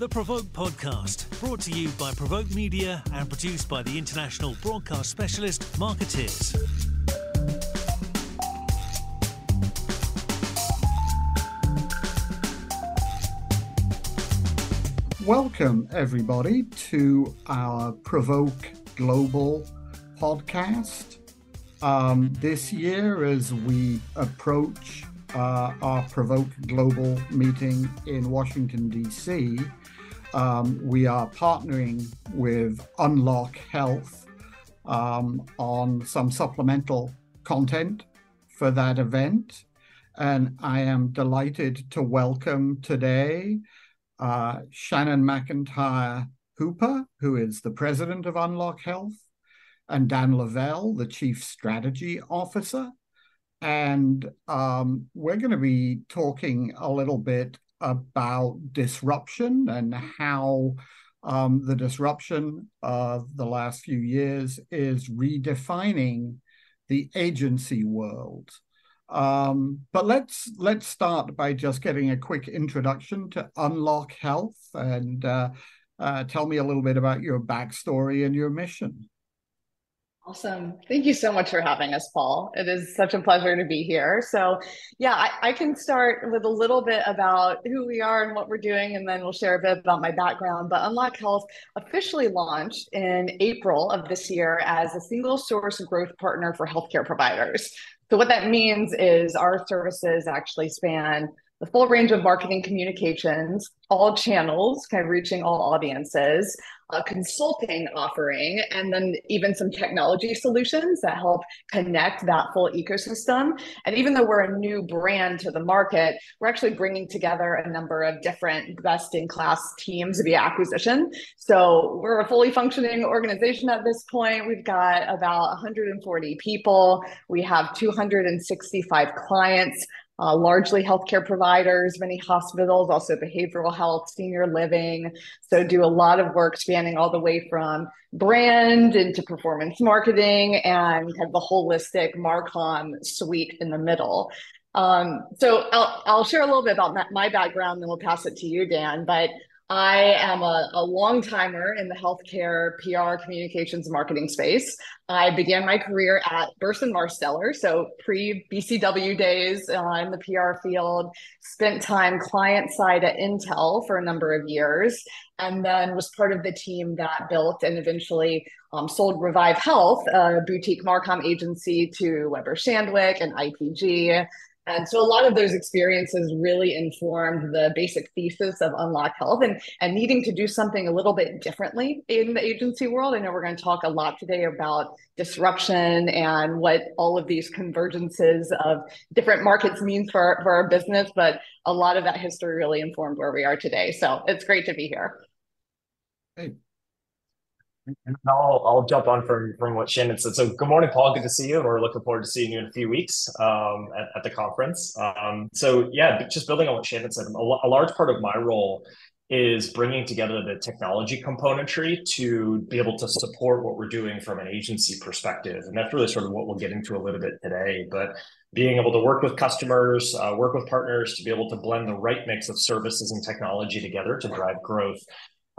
the Provoke podcast, brought to you by Provoke Media and produced by the international broadcast specialist Markettiers. Welcome, everybody, to our Provoke Global podcast. Um, this year, as we approach uh, our Provoke Global meeting in Washington, D.C., um, we are partnering with Unlock Health um, on some supplemental content for that event. And I am delighted to welcome today uh, Shannon McIntyre Hooper, who is the president of Unlock Health, and Dan Lavelle, the chief strategy officer. And um, we're going to be talking a little bit about disruption and how um, the disruption of the last few years is redefining the agency world. Um, but let's let's start by just getting a quick introduction to Unlock Health and uh, uh, tell me a little bit about your backstory and your mission. Awesome. Thank you so much for having us, Paul. It is such a pleasure to be here. So, yeah, I, I, can start with a little bit about who we are and what we're doing, and then we'll share a bit about my background. But Unlock Health officially launched in April of this year as a single source growth partner for healthcare providers. So, what that means is our services actually span the full range of marketing communications, all channels, kind of reaching all audiences, a consulting offering, and then even some technology solutions that help connect that full ecosystem. And even though we're a new brand to the market, we're actually bringing together a number of different best in class teams via acquisition. So we're a fully functioning organization at this point. We've got about 140 people, we have 265 clients uh, largely healthcare providers, many hospitals, also behavioral health, senior living. So do a lot of work spanning all the way from brand into performance marketing and kind of the holistic Marcom suite in the middle. Um, so I'll, I'll share a little bit about my background, then we'll pass it to you, Dan. But I am a, a long timer in the healthcare PR communications marketing space. I began my career at Burson Marsteller, so pre BCW days uh, in the PR field, spent time client side at Intel for a number of years, and then was part of the team that built and eventually um, sold Revive Health, a boutique Marcom agency, to Weber Shandwick and IPG. And so a lot of those experiences really informed the basic thesis of Unlock Health and, and needing to do something a little bit differently in the agency world. I know we're going to talk a lot today about disruption and what all of these convergences of different markets means for, for our business, but a lot of that history really informed where we are today. So it's great to be here. Hey, I'll, I'll jump on from, from what Shannon said. So, good morning, Paul. Good to see you. We're looking forward to seeing you in a few weeks um, at, at the conference. Um, so, yeah, just building on what Shannon said, a, a large part of my role is bringing together the technology componentry to be able to support what we're doing from an agency perspective. And that's really sort of what we'll get into a little bit today. But being able to work with customers, uh, work with partners to be able to blend the right mix of services and technology together to drive growth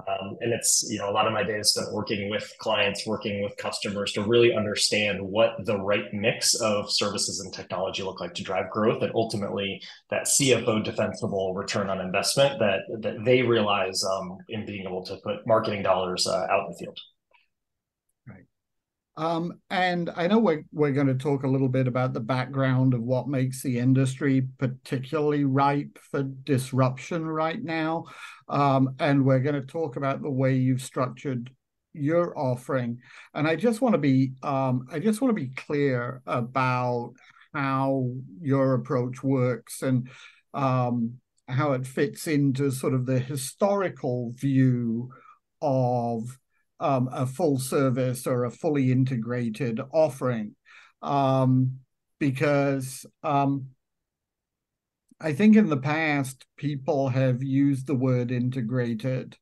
um, and it's you know a lot of my day is spent working with clients, working with customers to really understand what the right mix of services and technology look like to drive growth, and ultimately that CFO defensible return on investment that that they realize um, in being able to put marketing dollars uh, out in the field. Um, and I know we're, we're going to talk a little bit about the background of what makes the industry particularly ripe for disruption right now. Um, and we're going to talk about the way you've structured your offering. And I just want to be um, I just want to be clear about how your approach works and um, how it fits into sort of the historical view of um, a full service or a fully integrated offering. Um, because um, I think in the past, people have used the word integrated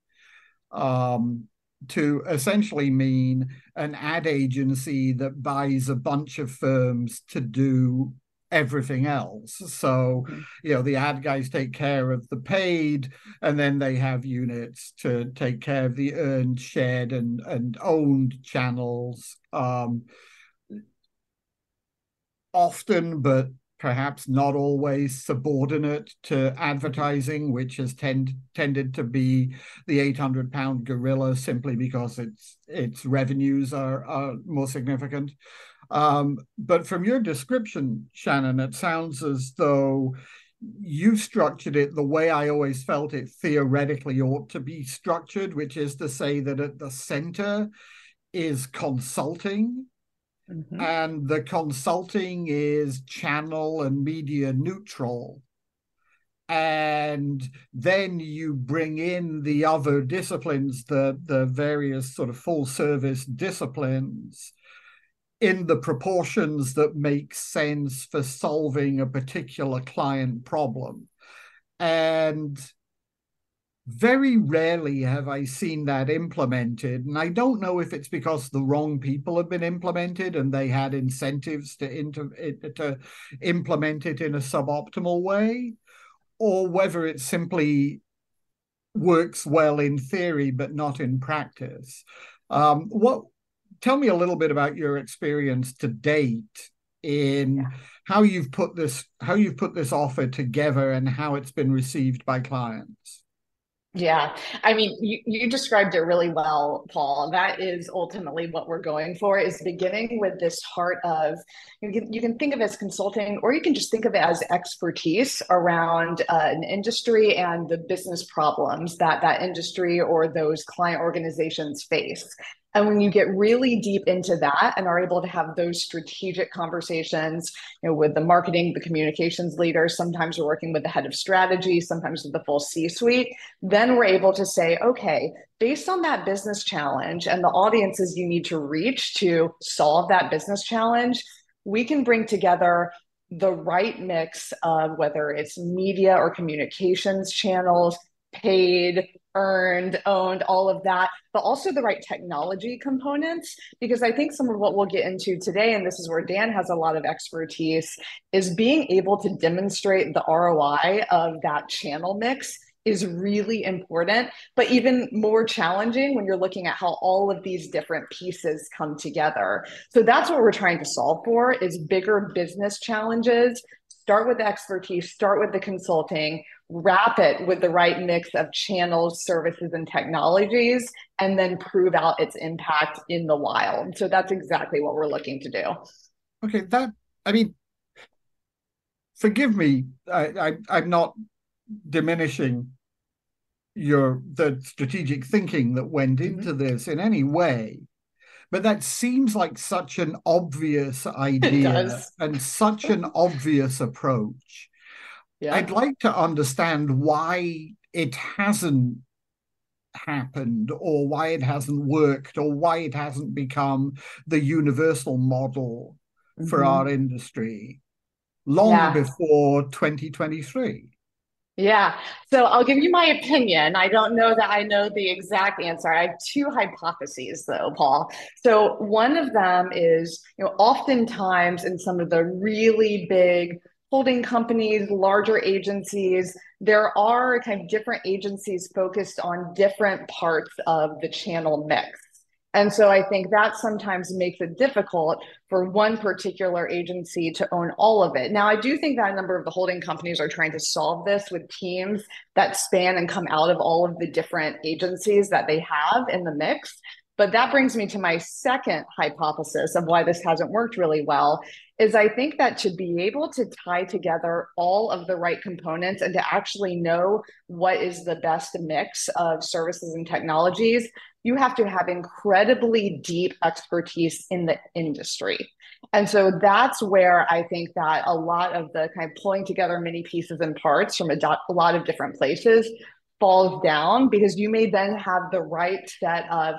um, to essentially mean an ad agency that buys a bunch of firms to do everything else. So, mm-hmm. you know, the ad guys take care of the paid, and then they have units to take care of the earned, shared, and and owned channels. Um, often, but perhaps not always subordinate to advertising, which has tend, tended to be the 800 pound gorilla simply because its its revenues are, are more significant. Um, but from your description, Shannon, it sounds as though you've structured it the way I always felt it theoretically ought to be structured, which is to say that at the center is consulting. Mm-hmm. And the consulting is channel and media neutral. And then you bring in the other disciplines, the, the various sort of full service disciplines in the proportions that make sense for solving a particular client problem. And very rarely have I seen that implemented. And I don't know if it's because the wrong people have been implemented and they had incentives to, inter- to implement it in a suboptimal way, or whether it simply works well in theory but not in practice. Um, what tell me a little bit about your experience to date in yeah. how you've put this how you've put this offer together and how it's been received by clients yeah, I mean, you, you described it really well, Paul. That is ultimately what we're going for is beginning with this heart of, you can, you can think of it as consulting, or you can just think of it as expertise around uh, an industry and the business problems that that industry or those client organizations face. And when you get really deep into that and are able to have those strategic conversations, you know, with the marketing, the communications leaders, sometimes we're working with the head of strategy, sometimes with the full C-suite, then we're able to say, okay, based on that business challenge and the audiences you need to reach to solve that business challenge, we can bring together the right mix of whether it's media or communications channels, paid, earned, owned, all of that, but also the right technology components. Because I think some of what we'll get into today, and this is where Dan has a lot of expertise, is being able to demonstrate the ROI of that channel mix is really important, but even more challenging when you're looking at how all of these different pieces come together. So that's what we're trying to solve for is bigger business challenges. Start with the expertise, start with the consulting, wrap it with the right mix of channels, services, and technologies, and then prove out its impact in the wild. So that's exactly what we're looking to do. Okay, that I mean, forgive me, I, I am not diminishing your the strategic thinking that went mm-hmm. into this in any way. But that seems like such an obvious idea and such an obvious approach yeah. I'd like to understand why it hasn't happened or why it hasn't worked or why it hasn't become the universal model mm-hmm. for our industry long yeah. before 2023. Yeah. So I'll give you my opinion. I don't know that I know the exact answer. I have two hypotheses though, Paul. So one of them is, you know, oftentimes in some of the really big holding companies, larger agencies, there are kind of different agencies focused on different parts of the channel mix. And so I think that sometimes makes it difficult for one particular agency to own all of it. Now, I do think that a number of the holding companies are trying to solve this with teams that span and come out of all of the different agencies that they have in the mix. But that brings me to my second hypothesis of why this hasn't worked really well is I think that to be able to tie together all of the right components and to actually know what is the best mix of services and technologies, you have to have incredibly deep expertise in the industry. And so that's where I think that a lot of the kind of pulling together many pieces and parts from a, do- a lot of different places falls down because you may then have the right set of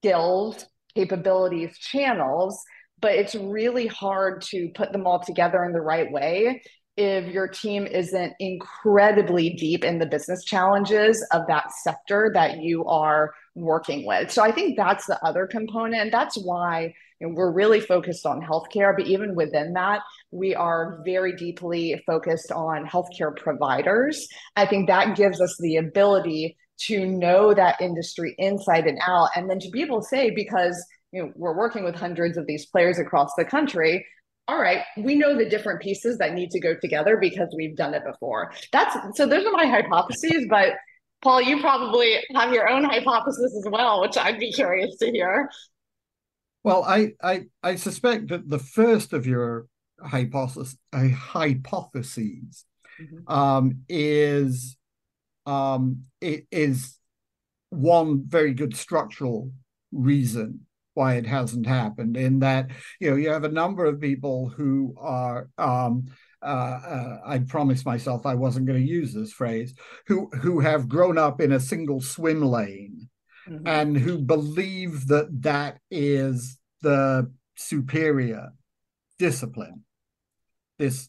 skills, capabilities, channels, but it's really hard to put them all together in the right way if your team isn't incredibly deep in the business challenges of that sector that you are working with. So I think that's the other component. And that's why you know, we're really focused on healthcare, but even within that, we are very deeply focused on healthcare providers. I think that gives us the ability to know that industry inside and out, and then to be able to say, because you know, we're working with hundreds of these players across the country, all right, we know the different pieces that need to go together because we've done it before. That's so those are my hypotheses, but Paul, you probably have your own hypothesis as well, which I'd be curious to hear. Well, I I, I suspect that the first of your hypothesis uh, hypotheses mm-hmm. um, is um, it is one very good structural reason why it hasn't happened in that you know you have a number of people who are um, uh, uh, I promised myself I wasn't going to use this phrase who who have grown up in a single swim lane mm-hmm. and who believe that that is the superior discipline this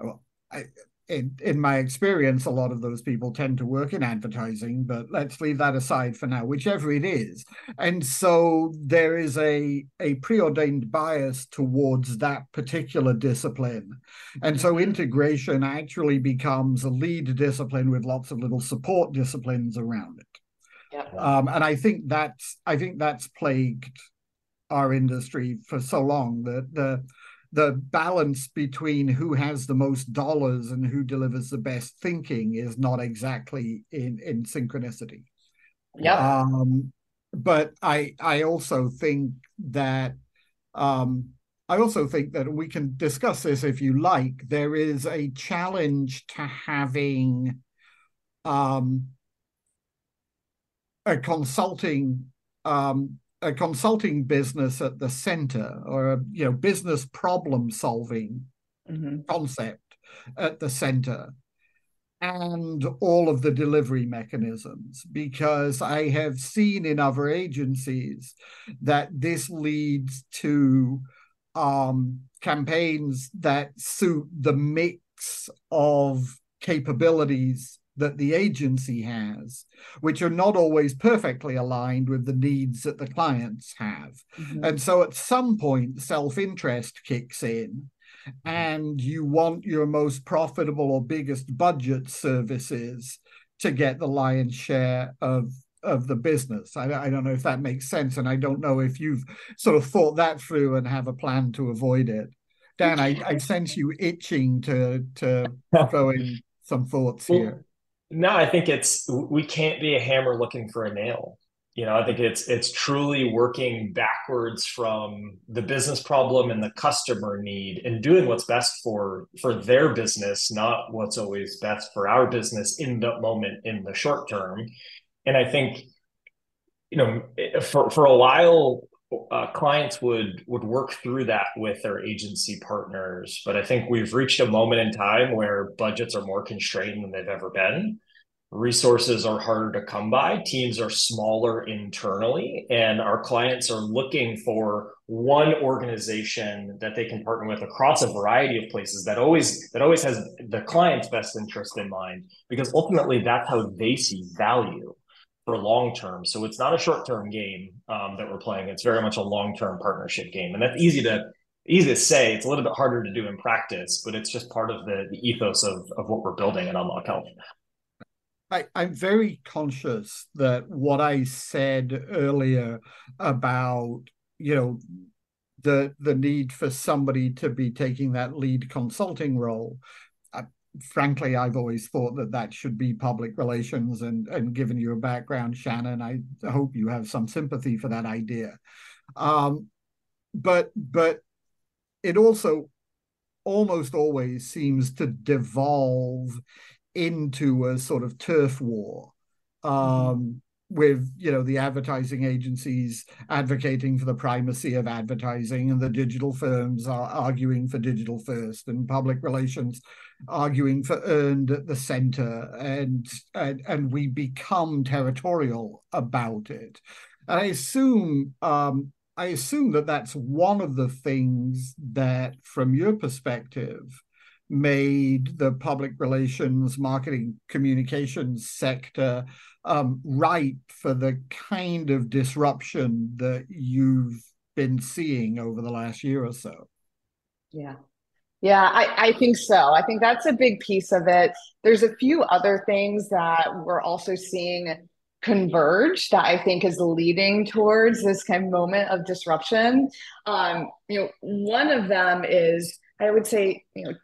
well, I, in, in my experience, a lot of those people tend to work in advertising, but let's leave that aside for now, whichever it is. And so there is a, a preordained bias towards that particular discipline. And so integration actually becomes a lead discipline with lots of little support disciplines around it. Yeah. Um, and I think that's I think that's plagued our industry for so long that the the balance between who has the most dollars and who delivers the best thinking is not exactly in in synchronicity. Yeah. Um, but I I also think that um, I also think that we can discuss this if you like. There is a challenge to having um, a consulting um, a consulting business at the center or a you know business problem solving mm-hmm. concept at the center and all of the delivery mechanisms because i have seen in other agencies that this leads to um, campaigns that suit the mix of capabilities that the agency has, which are not always perfectly aligned with the needs that the clients have. Mm-hmm. And so at some point, self interest kicks in, and you want your most profitable or biggest budget services to get the lion's share of of the business. I, I, don't know if that makes sense, and I don't know if you've sort of thought that through and have a plan to avoid it. Dan, I, I sense you itching to to throw in some thoughts here. No, I think it's we can't be a hammer looking for a nail. You know, I think it's it's truly working backwards from the business problem and the customer need and doing what's best for for their business, not what's always best for our business in the moment in the short term. And I think, you know, for for a while, uh, clients would would work through that with their agency partners. But i think we've reached a moment in time where budgets are more constrained than they've ever been. Resources are harder to come by. Teams are smaller internally. And our clients are looking for one organization that they can partner with across a variety of places that always that always has the client's best interest in mind because ultimately that's how they see value for long term. So it's not a short term game um, that we're playing. It's very much a long term partnership game, and that's easy to easy to say. It's a little bit harder to do in practice, but it's just part of the, the ethos of of what we're building at Unlock Health. I, I'm very conscious that what I said earlier about you know the the need for somebody to be taking that lead consulting role frankly, I've always thought that that should be public relations. And, and given your background, Shannon, I hope you have some sympathy for that idea. Um, but but it also almost always seems to devolve into a sort of turf war. Um, mm-hmm with you know the advertising agencies advocating for the primacy of advertising and the digital firms are arguing for digital first and public relations arguing for earned at the center and and, and we become territorial about it. And i assume um, i assume that that's one of the things that from your perspective made the public relations marketing communications sector um, ripe for the kind of disruption that you've been seeing over the last year or so. Yeah. Yeah, I, I think so. I think that's a big piece of it. There's a few other things that we're also seeing converge that I think is leading towards this kind of moment of disruption. Um, you know, one of them is I would say, you know,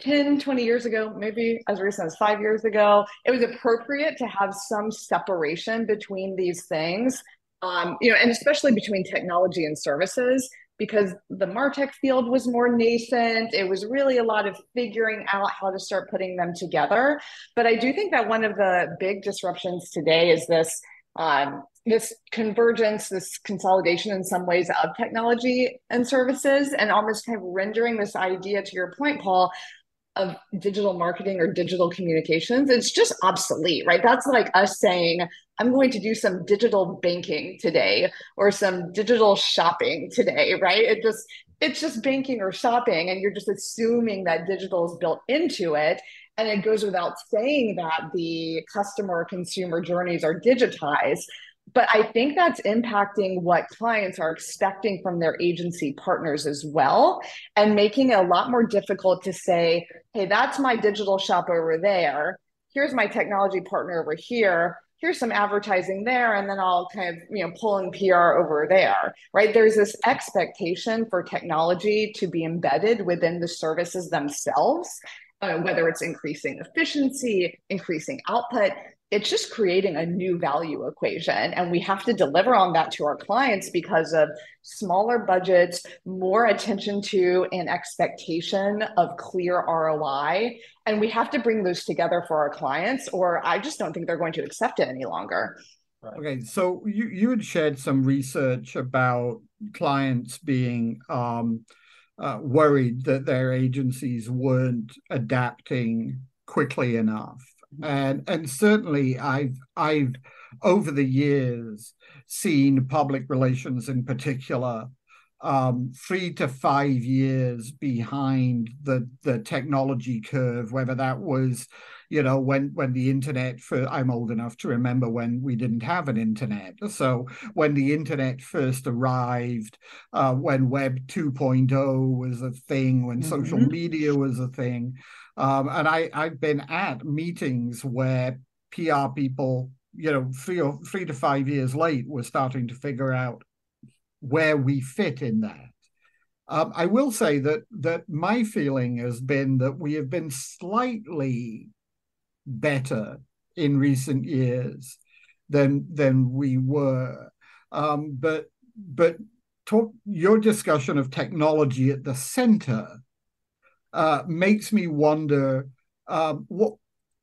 10, 20 years ago, maybe as recent as five years ago, it was appropriate to have some separation between these things. Um, you know, and especially between technology and services because the martech field was more nascent it was really a lot of figuring out how to start putting them together but i do think that one of the big disruptions today is this um, this convergence this consolidation in some ways of technology and services and almost kind of rendering this idea to your point paul of digital marketing or digital communications it's just obsolete right? That's like us saying i'm going to do some digital banking today or some digital shopping today right? It just it's just banking or shopping and you're just assuming that digital is built into it and it goes without saying that the customer consumer journeys are digitized but I think that's impacting what clients are expecting from their agency partners as well, and making it a lot more difficult to say, hey, that's my digital shop over there. Here's my technology partner over here. Here's some advertising there, and then I'll kind of you know pull in PR over there. Right? There's this expectation for technology to be embedded within the services themselves, uh, whether it's increasing efficiency, increasing output it's just creating a new value equation and we have to deliver on that to our clients because of smaller budgets more attention to an expectation of clear roi and we have to bring those together for our clients or i just don't think they're going to accept it any longer. Okay so you, you had shared some research about clients being um, uh, worried that their agencies weren't adapting quickly enough and and certainly I've I've over the years seen public relations in particular um, three to five years behind the the technology curve, whether that was, you know, when when the internet for I'm old enough to remember when we didn't have an internet. So when the internet first arrived, uh, when Web 2.0 was a thing, when mm-hmm. social media was a thing, um, and I, I've been at meetings where PR people, you know, three or three to five years late, were starting to figure out where we fit in that. Um, I will say that that my feeling has been that we have been slightly better in recent years than than we were. Um, but but talk your discussion of technology at the center uh, makes me wonder um, what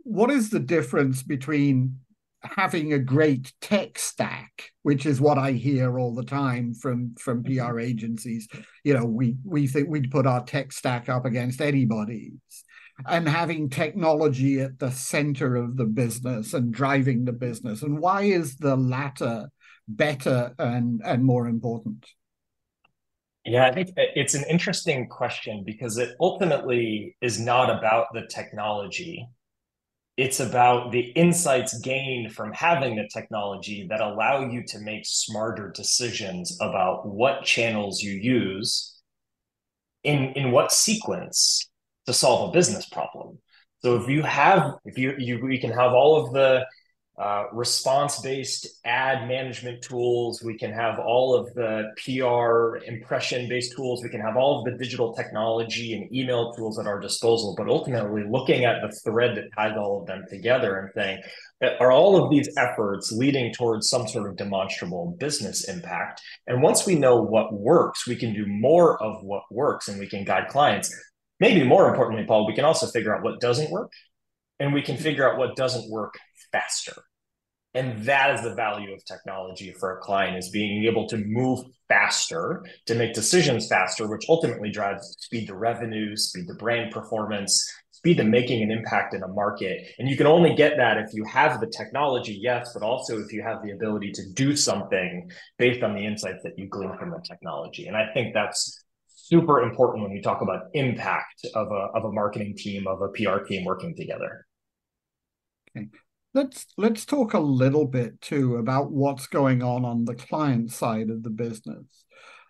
what is the difference between having a great tech stack, which is what I hear all the time from from PR mm-hmm. agencies. You know, we we think we'd put our tech stack up against anybody's, and having technology at the center of the business and driving the business. And why is the latter better and and more important? Yeah, I think uh, it's an interesting question because it ultimately is not about the technology. It's about the insights gained from having the technology that allow you to make smarter decisions about what channels you use in in what sequence to solve a business problem. So if you have if you you we can have all of the uh, response-based ad management tools. We can have all of the PR impression-based tools. We can have all of the digital technology and email tools at our disposal. But ultimately, looking at the thread that ties all of them together and saying, are all of these efforts leading towards some sort of demonstrable business impact? And once we know what works, we can do more of what works and we can guide clients. Maybe more importantly, Paul, we can also figure out what doesn't work and we can figure out what doesn't work faster and that is the value of technology for a client is being able to move faster to make decisions faster which ultimately drives speed to revenue speed to brand performance speed to making an impact in a market. And you can only get that if you have the technology yes but also if you have the ability to do something based on the insights that you glean from the technology. And i think that's super important when we talk about impact of a, of a marketing team of a pr team working together. Okay Let's let's talk a little bit too about what's going on on the client side of the business.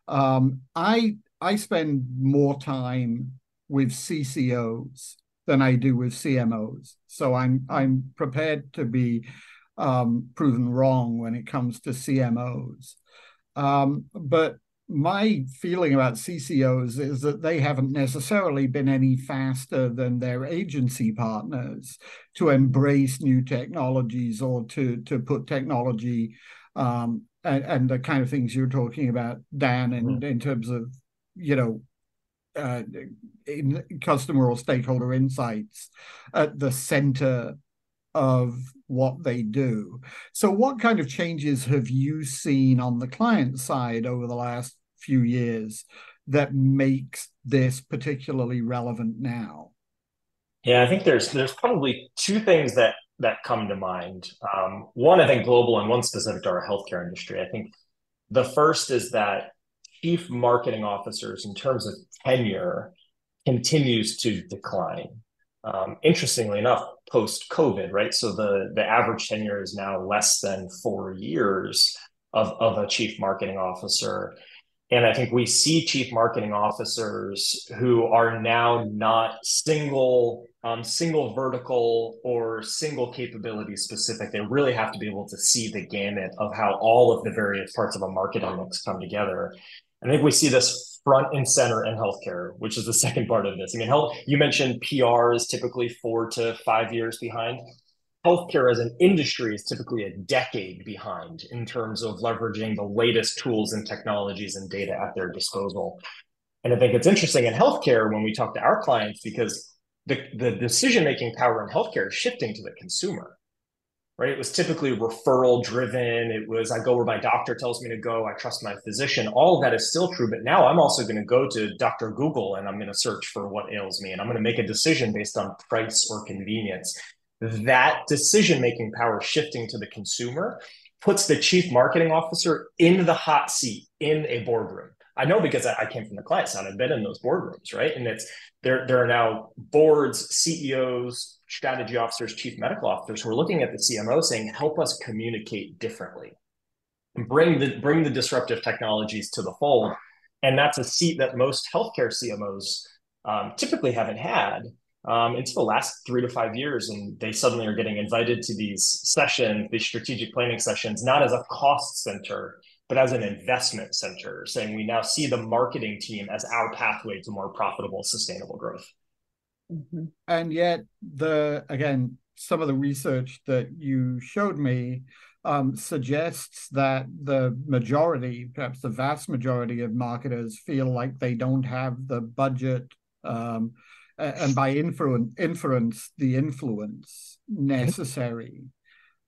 Um, I I spend more time with CCOs than I do with CMOs, so I'm I'm prepared to be um, proven wrong when it comes to CMOs. Um, but my feeling about CCOs is that they haven't necessarily been any faster than their agency partners to embrace new technologies or to to put technology um, and, and, the kind of things you're talking about, Dan, in, mm-hmm. in terms of you know uh, in customer or stakeholder insights at the center of what they do. So, what kind of changes have you seen on the client side over the last few years that makes this particularly relevant now? Yeah, I think there's there's probably two things that that come to mind. Um, one, I think global, and one specific to our healthcare industry. I think the first is that chief marketing officers, in terms of tenure, continues to decline. Um, interestingly enough, post COVID, right? So the the average tenure is now less than four years of of a chief marketing officer. And I think we see chief marketing officers who are now not single, um, single vertical or single capability specific. They really have to be able to see the gamut of how all of the various parts of a marketing mix come together. I think we see this front and center in healthcare, which is the second part of this. I mean, health, you mentioned PR is typically four to five years behind healthcare as an industry is typically a decade behind in terms of leveraging the latest tools and technologies and data at their disposal. And I think it's interesting in healthcare when we talk to our clients because the, the decision making power in healthcare is shifting to the consumer. Right. It was typically referral driven. It was I go where my doctor tells me to go. I trust my physician. All of that is still true. But now I'm also going to go to Dr. Google and I'm going to search for what ails me. And I'm going to make a decision based on price or convenience that decision making power shifting to the consumer puts the chief marketing officer in the hot seat in a boardroom. I know because I, came from the client side. I've been in those boardrooms, right? And it's there. There are now boards, CEOs, strategy officers, chief medical officers who are looking at the CMO saying, "Help us communicate differently, bring the bring the disruptive technologies to the fold." And that's a seat that most healthcare CMOs um, typically haven't had um, into the last three to five years. And they suddenly are getting invited to these sessions, these strategic planning sessions, not as a cost center, but as an investment center, saying we now see the marketing team as our pathway to more profitable, sustainable growth. Mm-hmm. And yet, the again, some of the research that you showed me um, suggests that the majority, perhaps the vast majority of marketers, feel like they don't have the budget um, and by inference, the influence necessary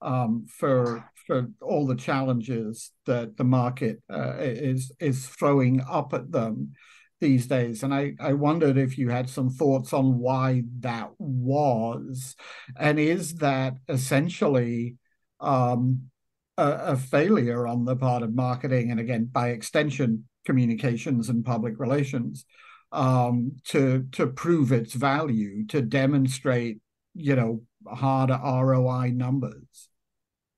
um, for for all the challenges that the market uh, is is throwing up at them these days. And I, I wondered if you had some thoughts on why that was, and is that essentially um, a, a failure on the part of marketing, and again by extension, communications and public relations um, to to prove its value, to demonstrate, you know, harder ROI numbers.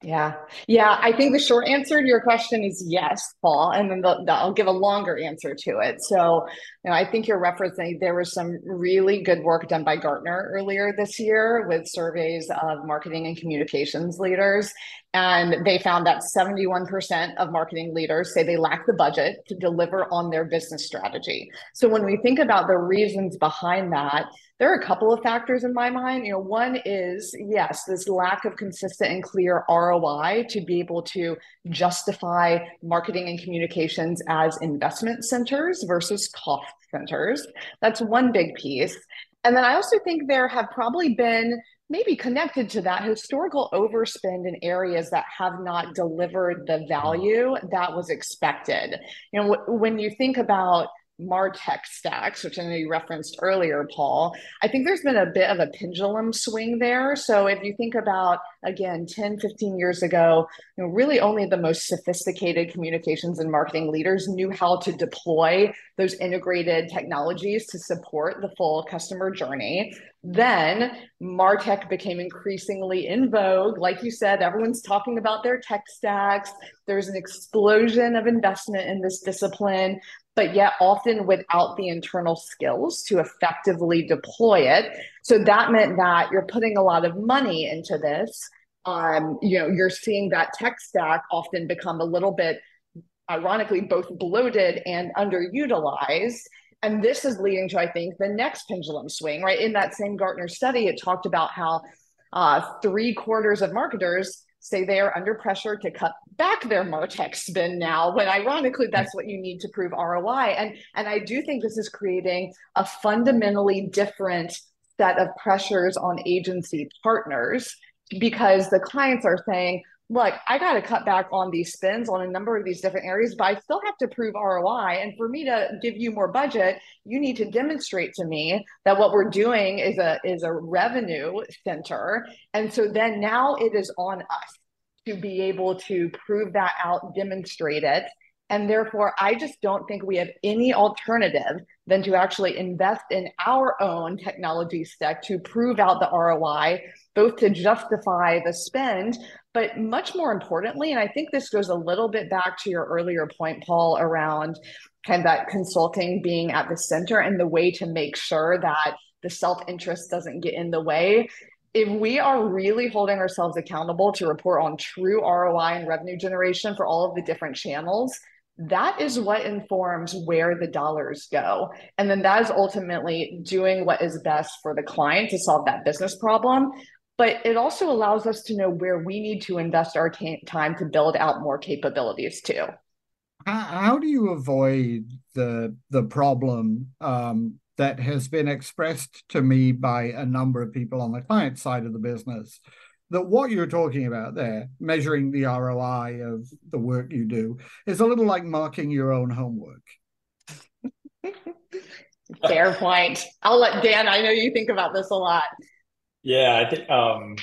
Yeah. Yeah. I think the short answer to your question is yes, Paul. And then the, the, I'll give a longer answer to it. So, you know, I think you're referencing there was some really good work done by Gartner earlier this year with surveys of marketing and communications leaders. And they found that 71% of marketing leaders say they lack the budget to deliver on their business strategy. So when we think about the reasons behind that, there are a couple of factors in my mind. You know, one is yes, this lack of consistent and clear ROI to be able to justify marketing and communications as investment centers versus cost centers. That's one big piece. And then I also think there have probably been maybe connected to that historical overspend in areas that have not delivered the value that was expected. You know, when you think about martech stacks which i know you referenced earlier paul i think there's been a bit of a pendulum swing there. So if you think about again 10 15 years ago you know really only the most sophisticated communications and marketing leaders knew how to deploy those integrated technologies to support the full customer journey. Then martech became increasingly in vogue. Like you said everyone's talking about their tech stacks. There's an explosion of investment in this discipline but yet often without the internal skills to effectively deploy it. So that meant that you're putting a lot of money into this. Um, you know, you're seeing that tech stack often become a little bit, ironically, both bloated and underutilized. And this is leading to, I think, the next pendulum swing, right? In that same Gartner study, it talked about how uh, three quarters of marketers say they are under pressure to cut back their martech spend now when ironically that's what you need to prove roi and and i do think this is creating a fundamentally different set of pressures on agency partners because the clients are saying look, I got to cut back on these spends on a number of these different areas, but I still have to prove ROI. And for me to give you more budget, you need to demonstrate to me that what we're doing is a is a revenue center. And so then now it is on us to be able to prove that out, demonstrate it. And therefore, I just don't think we have any alternative than to actually invest in our own technology stack to prove out the ROI, both to justify the spend, but much more importantly, and I think this goes a little bit back to your earlier point, Paul, around kind of that consulting being at the center and the way to make sure that the self interest doesn't get in the way. If we are really holding ourselves accountable to report on true ROI and revenue generation for all of the different channels, that is what informs where the dollars go. And then that is ultimately doing what is best for the client to solve that business problem. But it also allows us to know where we need to invest our time to build out more capabilities too. How, how do you avoid the the problem um, that has been expressed to me by a number of people on the client side of the business? that what you're talking about there, measuring the ROI of the work you do, is a little like marking your own homework. Fair point. I'll let Dan, I know you think about this a lot. Yeah, I think um,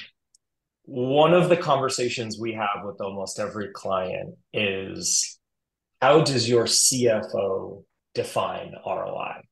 one of the conversations we have with almost every client is how does your CFO define ROI?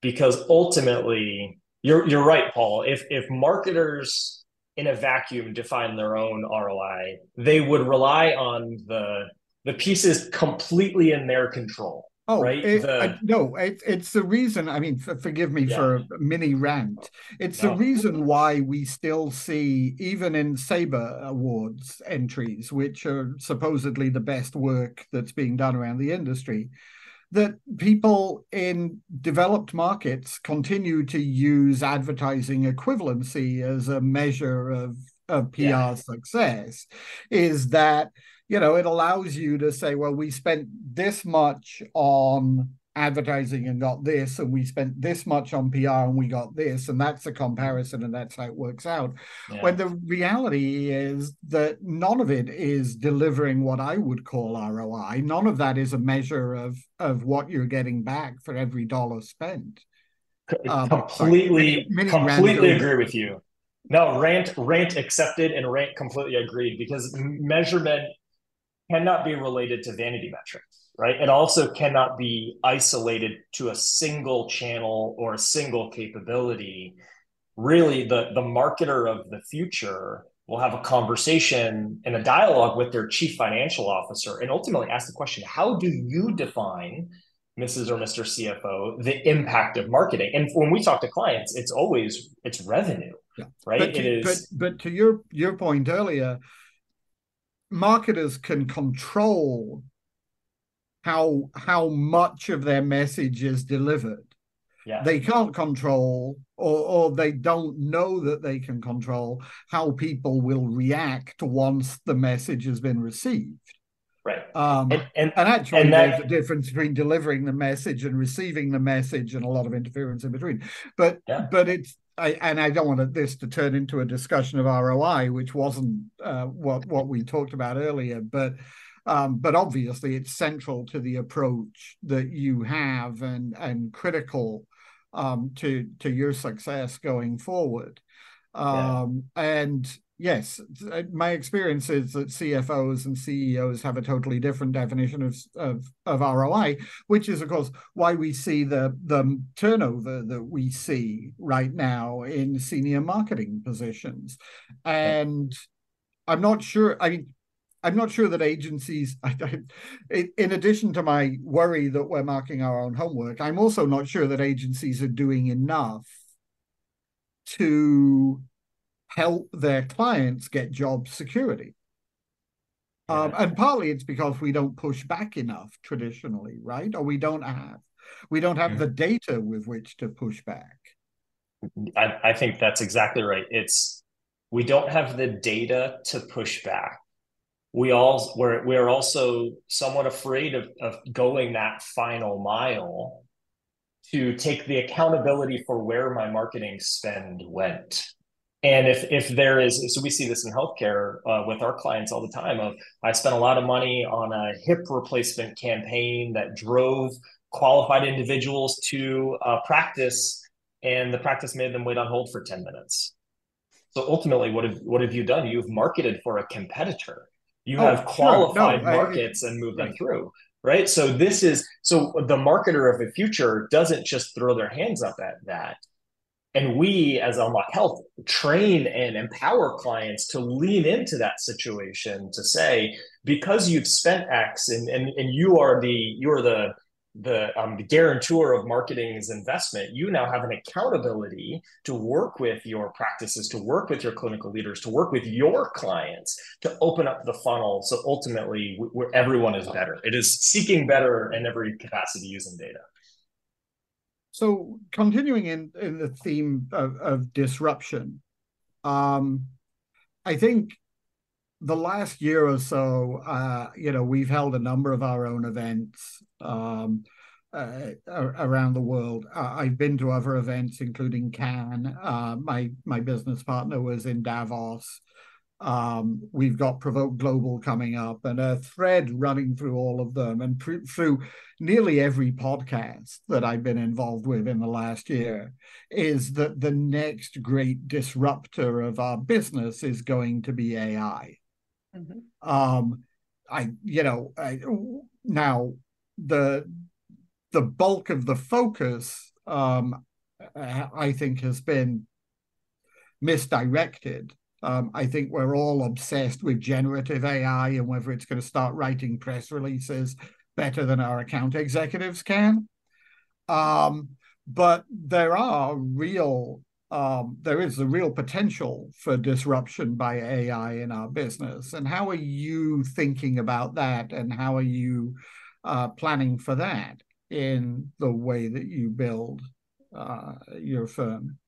Because ultimately, you're you're right, Paul. If if marketers in a vacuum define their own ROI, they would rely on the the pieces completely in their control. Oh, right. It, the... I, no, it, it's the reason. I mean, for, forgive me yeah. for a mini rant. It's no. the reason why we still see, even in Sabre Awards entries, which are supposedly the best work that's being done around the industry, that people in developed markets continue to use advertising equivalency as a measure of, of PR yeah. success. Is that you know, it allows you to say, well, we spent this much on advertising and got this, and we spent this much on PR and we got this, and that's a comparison, and that's how it works out. Yeah. When the reality is that none of it is delivering what I would call ROI. None of that is a measure of of what you're getting back for every dollar spent. Um, completely, sorry, completely agree with you. No, rant, rant accepted, and rant completely agreed because measurement cannot be related to vanity metrics, right? It also cannot be isolated to a single channel or a single capability. Really, the, the marketer of the future will have a conversation and a dialogue with their chief financial officer and ultimately ask the question how do you define mrs or mr cfo the impact of marketing and when we talk to clients it's always it's revenue yeah. right but to, it is but, but to your your point earlier marketers can control how how much of their message is delivered. Yeah. They can't control or, or they don't know that they can control how people will react once the message has been received. Right. Um, and, and, and actually, and that, there's a difference between delivering the message and receiving the message, and a lot of interference in between. But yeah. but it's I, and I don't want this to turn into a discussion of ROI, which wasn't uh, what what we talked about earlier. But Um, but obviously, it's central to the approach that you have and and critical um, to to your success going forward. Um, yeah. And yes, my experience is that CFOs and CEOs have a totally different definition of, of, of ROI, which is, of course, why we see the, the turnover that we see right now in senior marketing positions. And I'm not sure, I mean, I'm not sure that agencies, I, I, in addition to my worry that we're marking our own homework, I'm also not sure that agencies are doing enough to help their clients get job security. Yeah. Um, and partly it's because we don't push back enough traditionally, right? Or we don't have we don't have the data with which to push back. I, I think that's exactly right. It's we don't have the data to push back. We all we're we're also somewhat afraid of, of going that final mile to take the accountability for where my marketing spend went and if if there is, so we see this in healthcare uh, with our clients all the time. Of I spent a lot of money on a hip replacement campaign that drove qualified individuals to uh, practice, and the practice made them wait on hold for ten minutes. So ultimately, what have what have you done? You've marketed for a competitor. You oh, have qualified sure. no, markets I, and moved them through right so this is so the marketer of the future doesn't just throw their hands up at that and we, as Unlock Health, train and empower clients to lean into that situation to say, because you've spent X and, and, and you are the you're the the um, the guarantor of marketing's investment, you now have an accountability to work with your practices, to work with your clinical leaders, to work with your clients, to open up the funnel. So ultimately, where everyone is better. It is seeking better in every capacity using data. So continuing in, in the theme of, of disruption, um, I think the last year or so, uh, you know, we've held a number of our own events um, uh, around the world. Uh, I've been to other events, including Cannes. Uh, my my business partner was in Davos. Um, we've got Provoke Global coming up, and a thread running through all of them, and pr- through nearly every podcast that I've been involved with in the last year, is that the next great disruptor of our business is going to be AI. Mm-hmm. Um, I, you know, I, now the the bulk of the focus, um, I think, has been misdirected um, I think we're all obsessed with generative AI and whether it's going to start writing press releases better than our account executives can. Um, but there are real, um, there is the real potential for disruption by AI in our business. And how are you thinking about that? And how are you uh, planning for that in the way that you build uh, your firm?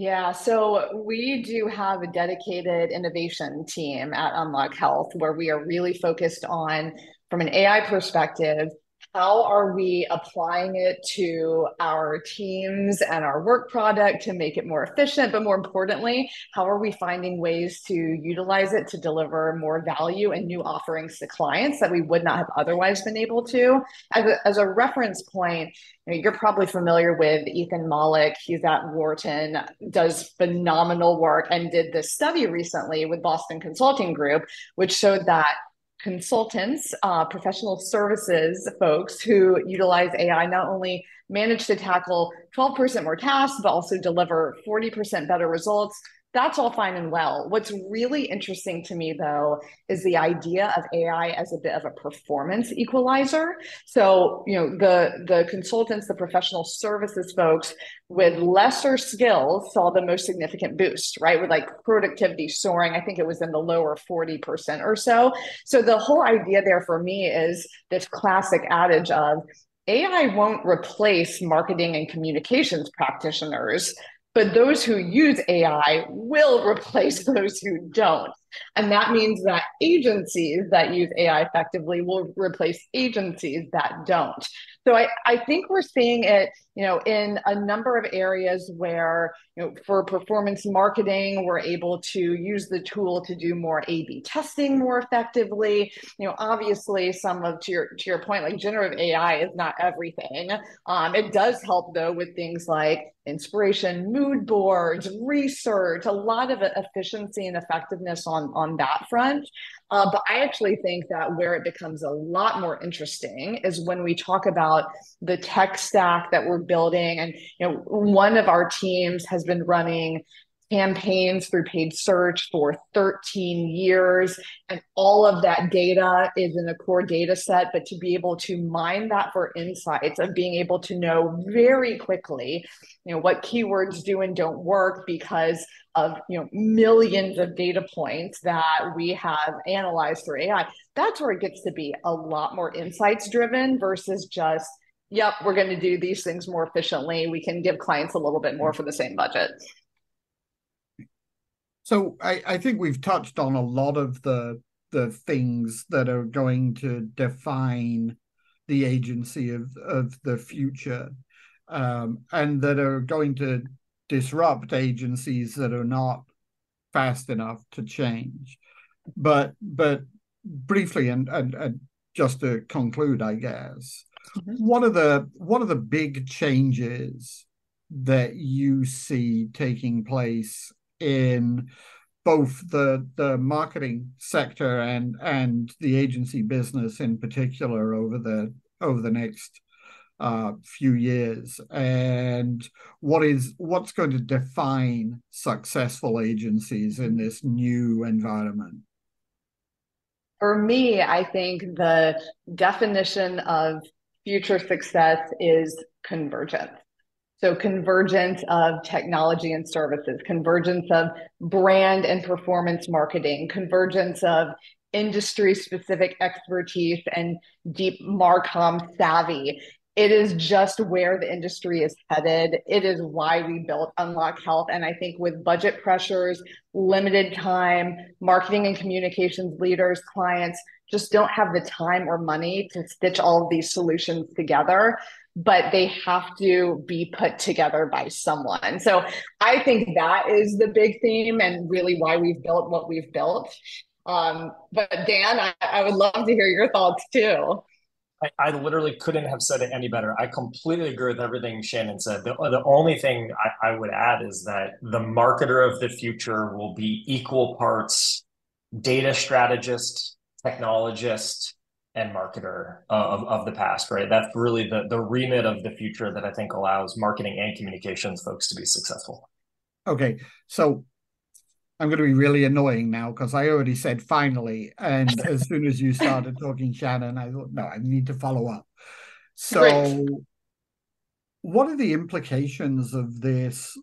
Yeah, so we do have a dedicated innovation team at Unlock Health where we are really focused on, from an AI perspective, how are we applying it to our teams and our work product to make it more efficient? But more importantly how are we finding ways to utilize it to deliver more value and new offerings to clients that we would not have otherwise been able to? As a, as a reference point you you're probably familiar with ethan mollick. He's at wharton does phenomenal work and did this study recently with boston consulting group which showed that consultants, uh, professional services folks who utilize AI not only manage to tackle 12% more tasks, but also deliver 40% better results that's all fine and well. What's really interesting to me, though, is the idea of AI as a bit of a performance equalizer. So, you know, the the consultants, the professional services folks with lesser skills saw the most significant boost, right? With like productivity soaring, I think it was in the lower 40% or so. So the whole idea there for me is this classic adage of AI won't replace marketing and communications practitioners, but those who use AI will replace those who don't. And that means that agencies that use AI effectively will replace agencies that don't. So I, I think we're seeing it, you know, in a number of areas where, you know, for performance marketing, we're able to use the tool to do more A/B testing more effectively. You know, obviously, some of to your to your point, like generative AI is not everything. Um, it does help though with things like inspiration, mood boards, research, a lot of efficiency and effectiveness on on that front. Uh, but I actually think that where it becomes a lot more interesting is when we talk about the tech stack that we're building. And you know, one of our teams has been running campaigns through paid search for 13 years. And all of that data is in a core data set but to be able to mine that for insights of being able to know very quickly you know what keywords do and don't work because of you know millions of data points that we have analyzed through ai that's where it gets to be a lot more insights driven versus just yep we're going to do these things more efficiently. We can give clients a little bit more for the same budget so I, I think we've touched on a lot of the the things that are going to define the agency of of the future, um, and that are going to disrupt agencies that are not fast enough to change. But but briefly and and, and just to conclude, I guess, mm-hmm. one of the one of the big changes that you see taking place in both the the marketing sector and and the agency business in particular over the over the next uh, few years. And what is what's going to define successful agencies in this new environment? For me i think the definition of future success is convergence so convergence of technology and services, convergence of brand and performance marketing, convergence of industry specific expertise and deep Marcom savvy. It is just where the industry is headed. It is why we built Unlock Health. And I think with budget pressures, limited time, marketing and communications leaders, clients just don't have the time or money to stitch all of these solutions together but they have to be put together by someone. So I think that is the big theme and really why we've built what we've built. Um, but Dan, I, I would love to hear your thoughts too. I, I, literally couldn't have said it any better. I completely agree with everything Shannon said. The, the only thing I, I would add is that the marketer of the future will be equal parts data strategist, technologist, and marketer uh, of, of the past, right? That's really the, the remit of the future that I think allows marketing and communications folks to be successful. Okay. So I'm going to be really annoying now because I already said finally. And as soon as you started talking, Shannon, I thought, no, I need to follow up. So, Great. what are the implications of this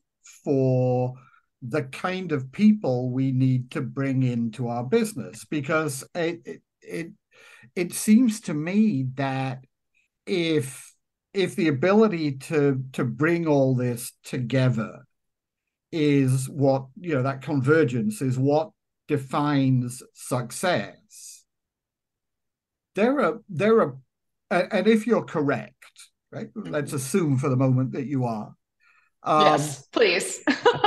for the kind of people we need to bring into our business? Because it, it, it it seems to me that if if the ability to to bring all this together is what you know that convergence is what defines success there are there are and if you're correct right mm-hmm. let's assume for the moment that you are um, yes please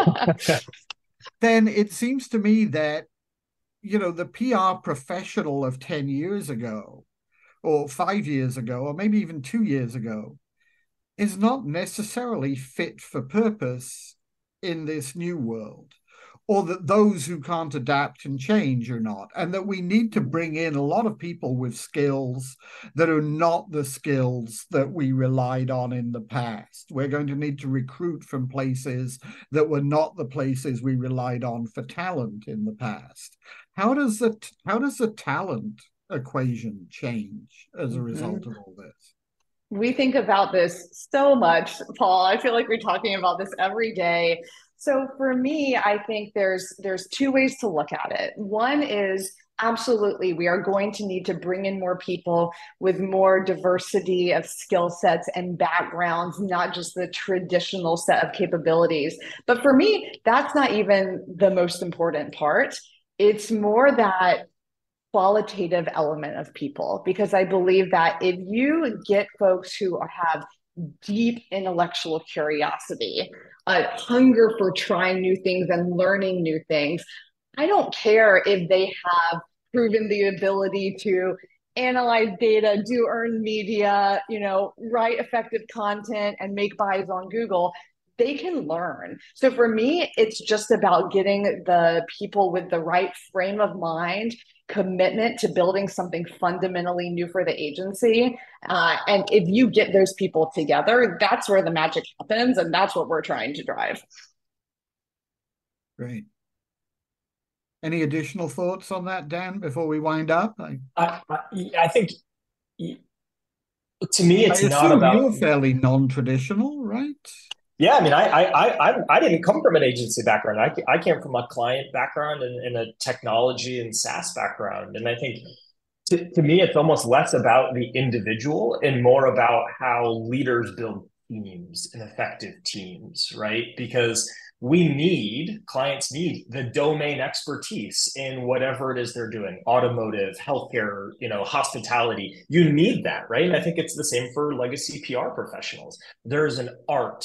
then it seems to me that you know, the PR professional of 10 years ago, or five years ago, or maybe even two years ago, is not necessarily fit for purpose in this new world or that those who can't adapt and change are not, and that we need to bring in a lot of people with skills that are not the skills that we relied on in the past. We're going to need to recruit from places that were not the places we relied on for talent in the past. How does the how does the talent equation change as a result mm-hmm. of all this? We think about this so much, Paul. I feel like we're talking about this every day so for me, I think there's there's two ways to look at it. One is absolutely we are going to need to bring in more people with more diversity of skill sets and backgrounds not just the traditional set of capabilities but for me that's not even the most important part it's more that qualitative element of people because I believe that if you get folks who have deep intellectual curiosity, a hunger for trying new things and learning new things, I don't care if they have proven the ability to analyze data, do earned media, you know, write effective content and make buys on Google they can learn. So for me, it's just about getting the people with the right frame of mind, commitment to building something fundamentally new for the agency. Uh, and if you get those people together, that's where the magic happens. And that's what we're trying to drive. Great. Any additional thoughts on that, Dan, before we wind up? I, I, I think to me, it's I not about. You're fairly non-traditional, right? Yeah, I mean, I I I I didn't come from an agency background. I I came from a client background and, and a technology and SaaS background, and I think to, to me, it's almost less about the individual and more about how leaders build teams and effective teams, right? Because we need clients need the domain expertise in whatever it is they're doing automotive healthcare you know hospitality you need that right and i think it's the same for legacy pr professionals there's an art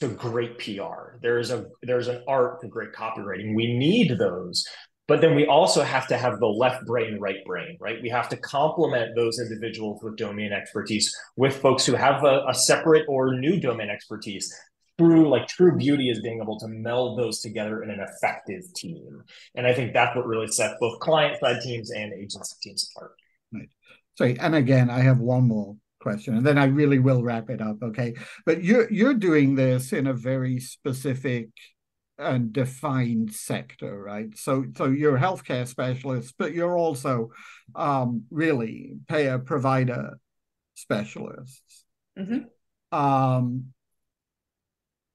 to great PR. There's a there's an art to great copywriting. We need those. But then we also have to have the left brain, right brain, right? We have to complement those individuals with domain expertise with folks who have a, a separate or new domain expertise. True, like true beauty is being able to meld those together in an effective team. And I think that's what really sets both client side teams and agency teams apart. Right. Sorry, and again, I have one more question and then i really will wrap it up okay? But you're you're doing this in a very specific and defined sector right? So so you're a healthcare specialist but you're also um really payer provider specialists. Mm-hmm. um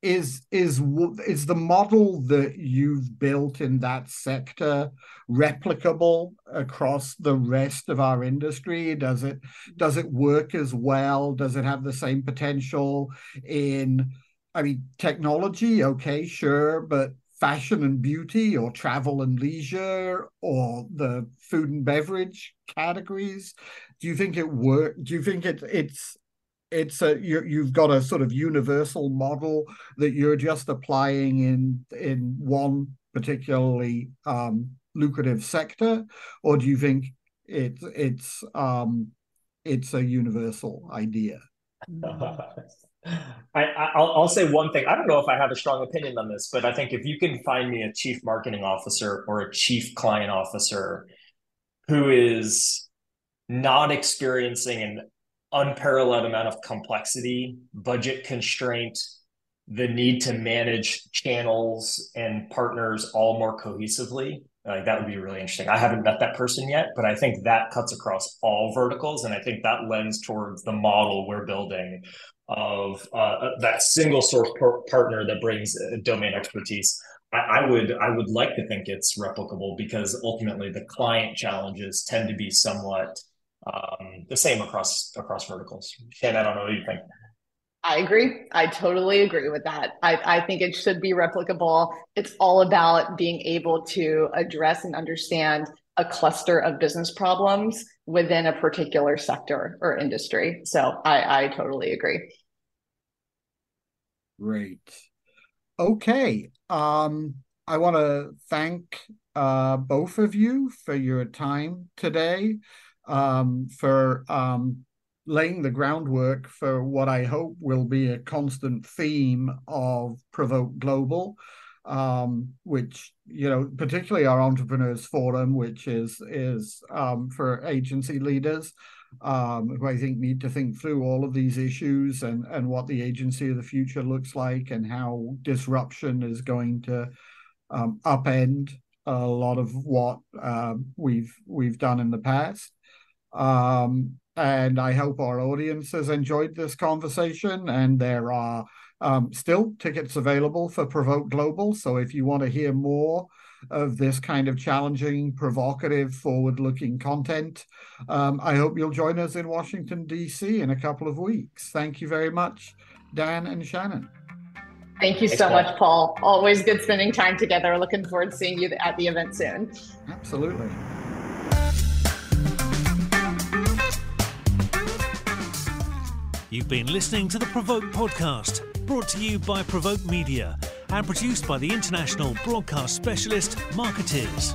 is is is the model that you've built in that sector replicable across the rest of our industry? Does it does it work as well? Does it have the same potential in i mean technology? Okay sure but fashion and beauty or travel and leisure or the food and beverage categories? Do you think it work do you think it it's it's a you you've got a sort of universal model that you're just applying in in one particularly um, lucrative sector, or do you think it's it's um, it's a universal idea? I, will I'll say one thing. I don't know if I have a strong opinion on this, but I think if you can find me a chief marketing officer or a chief client officer who is not experiencing an unparalleled amount of complexity, budget constraint, the need to manage channels and partners all more cohesively. Like that would be really interesting. I haven't met that person yet, but I think that cuts across all verticals, and I think that lends towards the model we're building of uh, that single source par- partner that brings domain expertise. I, I would I would like to think it's replicable because ultimately the client challenges tend to be somewhat um, the same across across verticals. Shannon, I don't know what you think. I agree. I totally agree with that. I, I think it should be replicable. It's all about being able to address and understand a cluster of business problems within a particular sector or industry. So I, I totally agree. Great. Okay. Um, I want to thank uh, both of you for your time today um, for um, laying the groundwork for what I hope will be a constant theme of Provoke Global, um, which you know, particularly our Entrepreneurs Forum, which is is um, for agency leaders. Um, who I think need to think through all of these issues and, and what the agency of the future looks like and how disruption is going to um, upend a lot of what uh, we've we've done in the past. Um, and I hope our audience has enjoyed this conversation. And there are um, still tickets available for Provoke Global. So if you want to hear more of this kind of challenging, provocative, forward looking content, um, I hope you'll join us in Washington, D.C. in a couple of weeks. Thank you very much, Dan and Shannon. Thank you Thanks, so Paul. much, Paul. Always good spending time together. Looking forward to seeing you at the event soon. Absolutely. You've been listening to the Provoke podcast, brought to you by Provoke Media and produced by the international broadcast specialist Markettiers.